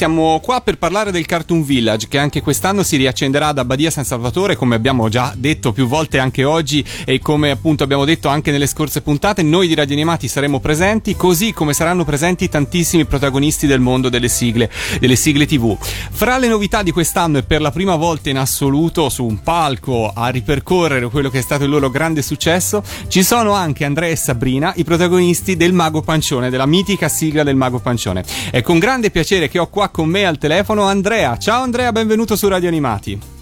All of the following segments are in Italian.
siamo qua per parlare del Cartoon Village che anche quest'anno si riaccenderà da Badia San Salvatore, come abbiamo già detto più volte anche oggi e come appunto abbiamo detto anche nelle scorse puntate, noi di Radio Animati saremo presenti, così come saranno presenti tantissimi protagonisti del mondo delle sigle, delle sigle TV. Fra le novità di quest'anno e per la prima volta in assoluto su un palco a ripercorrere quello che è stato il loro grande successo, ci sono anche Andrea e Sabrina, i protagonisti del Mago Pancione, della mitica sigla del Mago Pancione. È con grande piacere che ho qua con me al telefono Andrea. Ciao Andrea, benvenuto su Radio Animati.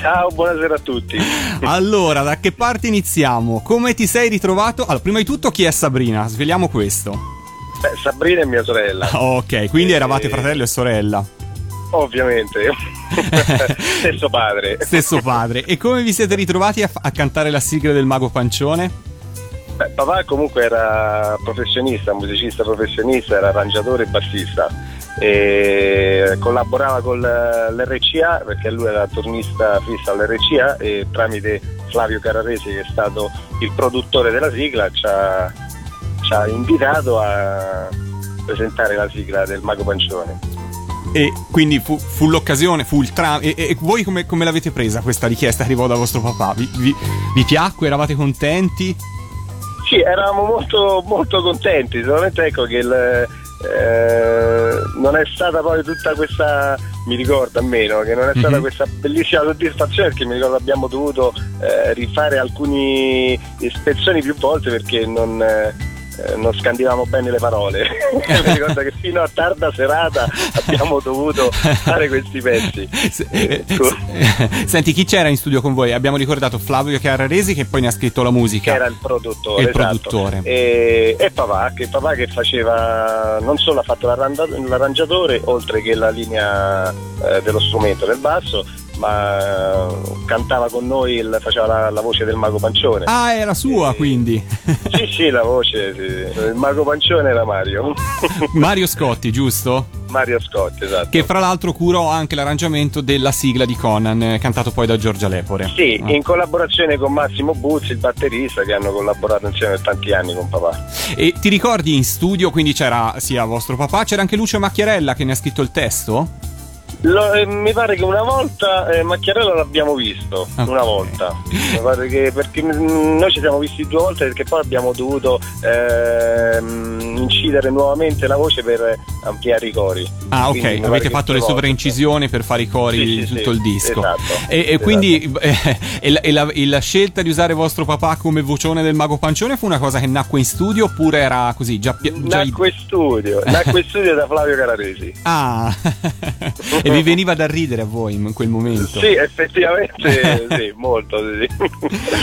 Ciao, buonasera a tutti. Allora, da che parte iniziamo? Come ti sei ritrovato? Allora, prima di tutto chi è Sabrina? Sveliamo questo. Beh, Sabrina è mia sorella. ok, quindi e... eravate fratello e sorella. Ovviamente. Stesso padre. Stesso padre. E come vi siete ritrovati a, a cantare la sigla del Mago Pancione? Beh, papà comunque era professionista, musicista professionista, era arrangiatore e bassista e collaborava con l'RCA perché lui era turnista fissa all'RCA e tramite Flavio Cararesi che è stato il produttore della sigla ci ha, ci ha invitato a presentare la sigla del Mago Pancione. E quindi fu, fu l'occasione, fu il tram. E, e voi come, come, l'avete presa questa richiesta che arrivò da vostro papà? Vi, vi, vi piacque? Eravate contenti? Sì, eravamo molto, molto contenti. Solamente ecco che il, eh, non è stata poi tutta questa, mi ricordo almeno, che non è stata mm-hmm. questa bellissima soddisfazione perché mi ricordo abbiamo dovuto eh, rifare alcune ispezioni più volte perché non... Eh, eh, non scandivamo bene le parole. Mi ricordo che fino a tarda serata abbiamo dovuto fare questi pezzi. Eh, senti, chi c'era in studio con voi? Abbiamo ricordato Flavio Carraresi che poi ne ha scritto la musica. Che era il produttore. Il esatto. produttore. E, e papà, che papà che faceva, non solo ha fatto l'arrangiatore, oltre che la linea eh, dello strumento del basso, ma cantava con noi, faceva la, la, voce del Mago Pancione. Ah, era sua e, quindi? Sì, sì, la voce, sì. il Mago Pancione era Mario. Mario Scotti, giusto? Mario Scotti, esatto. Che fra l'altro curò anche l'arrangiamento della sigla di Conan, eh, cantato poi da Giorgia Lepore. Sì, ah. in collaborazione con Massimo Buzzi, il batterista, che hanno collaborato insieme per tanti anni con papà. E ti ricordi in studio, quindi c'era sia vostro papà, c'era anche Lucio Macchiarella che ne ha scritto il testo? Lo, eh, mi pare che una volta eh, Macchiarello l'abbiamo visto, okay. una volta. Mi pare che perché noi ci siamo visti due volte perché poi abbiamo dovuto ehm, incidere nuovamente la voce per ampliare i cori. Ah, ok, quindi, avete fatto le sovraincisioni per fare i cori sì, sì, tutto sì, il disco. Esatto, e, e esatto. quindi eh, e la, e la, e la, scelta di usare vostro papà come vocione del Mago Pancione fu una cosa che nacque in studio oppure era così già, già Nacque in studio, nacque in studio da Flavio Cararesi. Ah, e vi veniva da ridere a voi in quel momento? Sì, effettivamente sì, molto. Sì.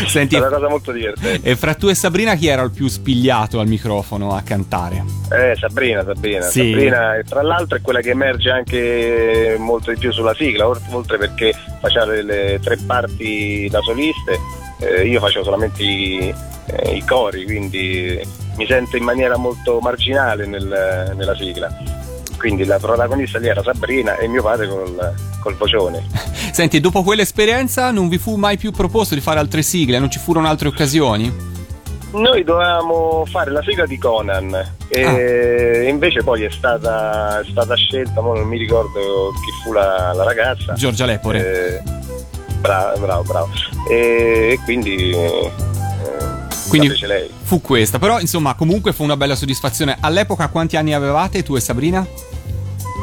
Senti, è una cosa molto divertente. E fra tu e Sabrina chi era il più spigliato al microfono a cantare? Eh, Sabrina, Sabrina. Sì. Sabrina, tra l'altro è quella che emerge anche molto di più sulla sigla, oltre perché faceva le, tre parti da soliste, eh, io facevo solamente i, eh, i cori, quindi mi sento in maniera molto marginale nel, nella sigla quindi la protagonista lì era Sabrina e mio padre col, col vocione. Senti, dopo quell'esperienza non vi fu mai più proposto di fare altre sigle? Non ci furono altre occasioni? Noi dovevamo fare la sigla di Conan e ah. invece poi è stata, è stata scelta, non mi ricordo chi fu la, la ragazza. Giorgia Lepore. Eh, bravo, bravo, bravo. E, e quindi quindi fu questa, però insomma comunque fu una bella soddisfazione. All'epoca quanti anni avevate tu e Sabrina?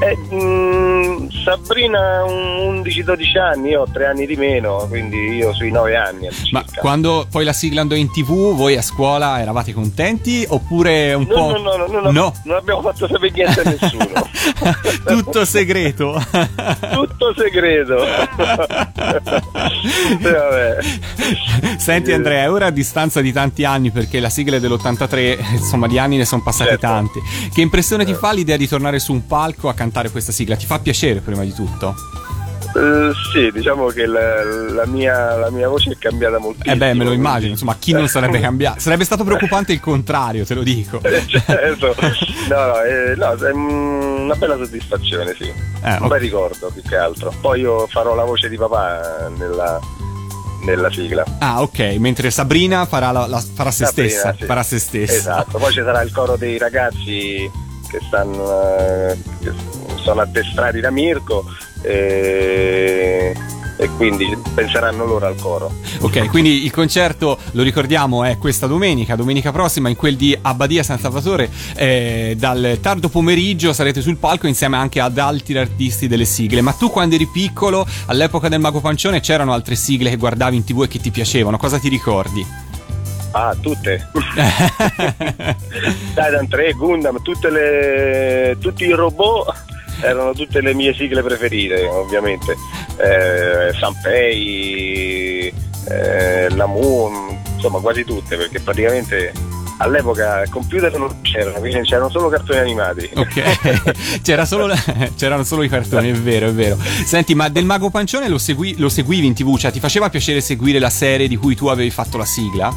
Eh, mm, Sabrina 11-12 anni, io ho 3 anni di meno, quindi io sui 9 anni. Ma quando poi la sigla andò in tv, voi a scuola eravate contenti oppure un no, po'... No, no, no, no, no, non abbiamo fatto sapere niente a nessuno. Tutto segreto. Tutto segreto. vabbè. Senti Andrea, ora a distanza di tanti anni, perché la sigla è dell'83, insomma di anni ne sono passati certo. tanti, che impressione ti fa l'idea di tornare su un palco a cantare questa sigla? Ti fa piacere prima di tutto? Uh, sì, diciamo che la, la, mia, la, mia, voce è cambiata moltissimo. Eh beh, me lo immagino, insomma, chi non sarebbe cambiato? Sarebbe stato preoccupante il contrario, te lo dico. certo, no, no, eh, no, è una bella soddisfazione, sì. Eh, un okay. bel ricordo più che altro. Poi io farò la voce di papà nella, nella sigla. Ah, ok, mentre Sabrina farà, la, la, farà se Sabrina, stessa. Sì. Farà se stessa. Esatto, poi ci sarà il coro dei ragazzi che, stanno, eh, che sono addestrati da Mirko. Eh, e quindi penseranno loro al coro. Ok, quindi il concerto, lo ricordiamo, è questa domenica, domenica prossima, in quel di Abbadia San Salvatore. Eh, dal tardo pomeriggio sarete sul palco insieme anche ad altri artisti delle sigle. Ma tu quando eri piccolo, all'epoca del Mago Pancione, c'erano altre sigle che guardavi in tv e che ti piacevano? Cosa ti ricordi? Ah, tutte. Titan 3, Gundam, tutte le, tutti i robot erano tutte le mie sigle preferite, ovviamente. Eh, Sanpei, eh, Lamu, insomma quasi tutte, perché praticamente all'epoca il computer non c'erano, quindi c'erano solo cartoni animati. Ok, C'era solo, c'erano solo i cartoni, è vero, è vero. Senti, ma del Mago Pancione lo, segui, lo seguivi in tv? Cioè ti faceva piacere seguire la serie di cui tu avevi fatto la sigla?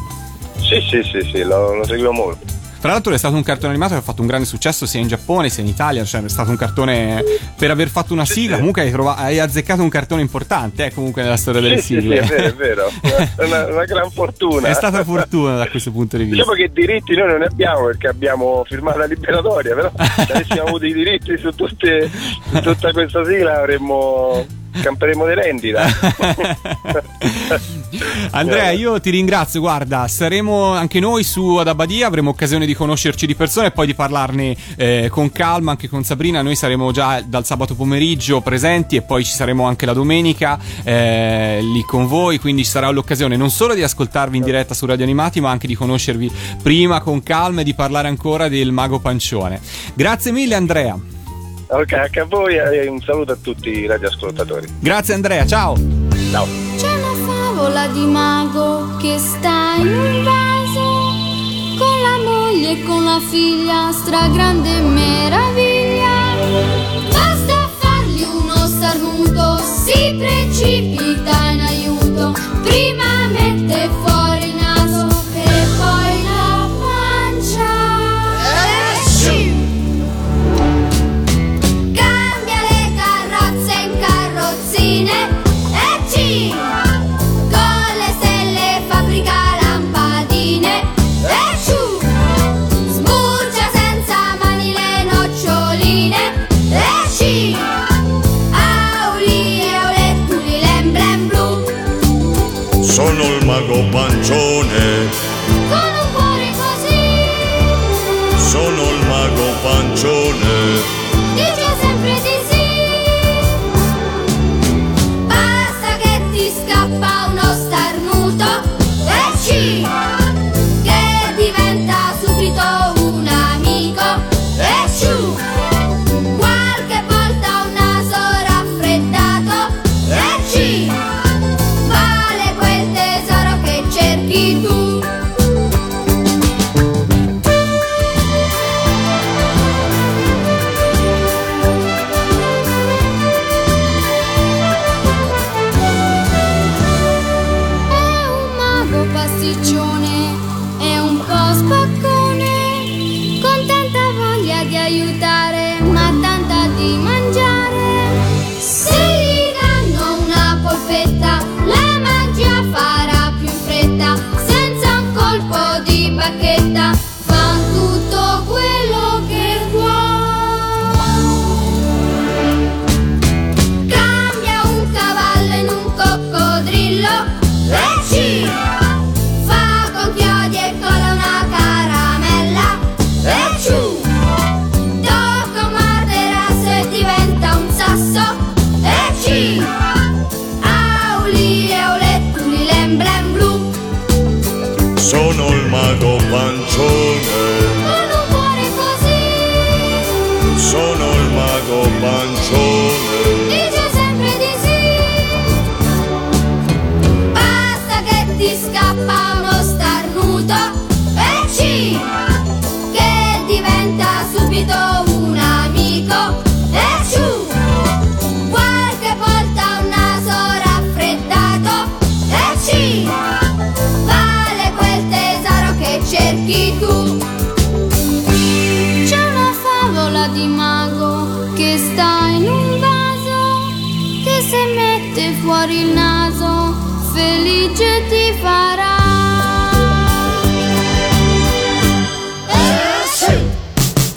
Sì, sì, sì, sì, lo, lo seguivo molto. Tra l'altro è stato un cartone animato che ha fatto un grande successo sia in Giappone sia in Italia, cioè è stato un cartone per aver fatto una sigla, comunque hai, trova- hai azzeccato un cartone importante eh, comunque nella storia delle sì, sigle. Sì, sì, è vero, è vero, una, una, gran fortuna. È stata fortuna da questo punto di vista. Diciamo che diritti noi non ne abbiamo perché abbiamo firmato la liberatoria, però se avessimo avuto i diritti su, tutte, su tutta questa sigla avremmo camperemo di rendita. Andrea, io ti ringrazio. Guarda, saremo anche noi su ad Abadia, avremo occasione di conoscerci di persona e poi di parlarne eh, con calma anche con Sabrina. Noi saremo già dal sabato pomeriggio presenti e poi ci saremo anche la domenica eh, lì con voi. Quindi ci sarà l'occasione non solo di ascoltarvi in diretta su Radio Animati, ma anche di conoscervi prima con calma e di parlare ancora del Mago Pancione. Grazie mille, Andrea. Ok, anche a voi e un saluto a tutti i radioascoltatori. Grazie Andrea, ciao. Ciao. C'è una favola di mago che sta in un vaso con la moglie e con la figlia, stragrande meraviglia.